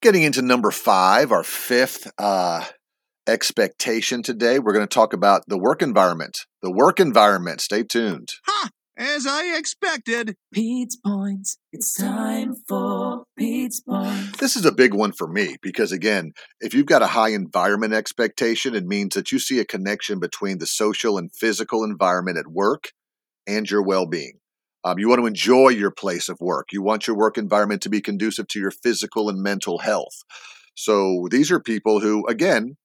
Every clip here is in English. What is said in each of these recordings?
Getting into number five, our fifth uh, expectation today, we're going to talk about the work environment. The work environment. Stay tuned. Ha! As I expected. Pete's Points. It's time for Pete's Points. This is a big one for me because, again, if you've got a high environment expectation, it means that you see a connection between the social and physical environment at work and your well being. Um, you want to enjoy your place of work. You want your work environment to be conducive to your physical and mental health. So these are people who, again,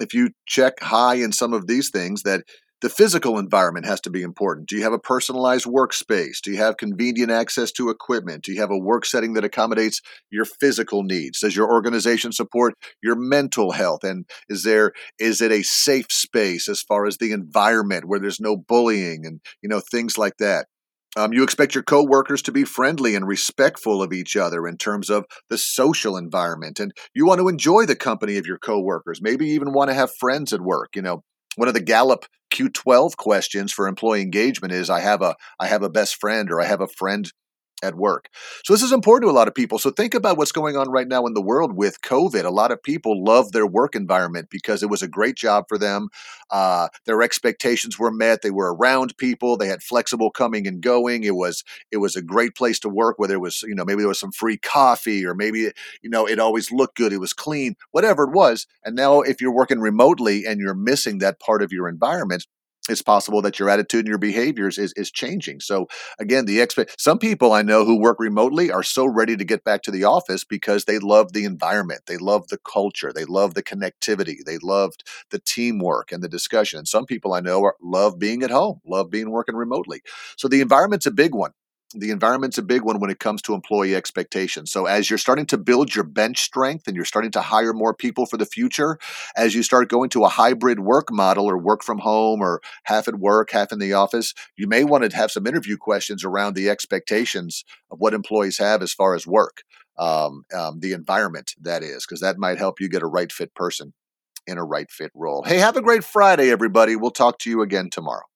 if you check high in some of these things, that the physical environment has to be important. Do you have a personalized workspace? Do you have convenient access to equipment? Do you have a work setting that accommodates your physical needs? Does your organization support your mental health? And is there is it a safe space as far as the environment where there's no bullying and you know things like that? Um, you expect your coworkers to be friendly and respectful of each other in terms of the social environment, and you want to enjoy the company of your coworkers. Maybe even want to have friends at work. You know, one of the Gallup Q12 questions for employee engagement is I have a I have a best friend or I have a friend at work. So this is important to a lot of people. So think about what's going on right now in the world with COVID. A lot of people love their work environment because it was a great job for them. Uh, their expectations were met. They were around people. They had flexible coming and going. It was it was a great place to work. Whether it was you know maybe there was some free coffee or maybe you know it always looked good. It was clean. Whatever it was. And now if you're working remotely and you're missing that part of your environment, it's possible that your attitude and your behaviors is, is changing. So again, the expect some people I know who work remotely are so ready to get back to the office because they love the environment, they love the culture, they love the connectivity, they loved the teamwork and the discussion. And some people I know are, love being at home, love being working remotely. So the environment's a big one the environment's a big one when it comes to employee expectations. So as you're starting to build your bench strength and you're starting to hire more people for the future, as you start going to a hybrid work model or work from home or half at work, half in the office, you may want to have some interview questions around the expectations of what employees have as far as work, um, um, the environment that is, because that might help you get a right fit person in a right fit role. Hey, have a great Friday, everybody. We'll talk to you again tomorrow.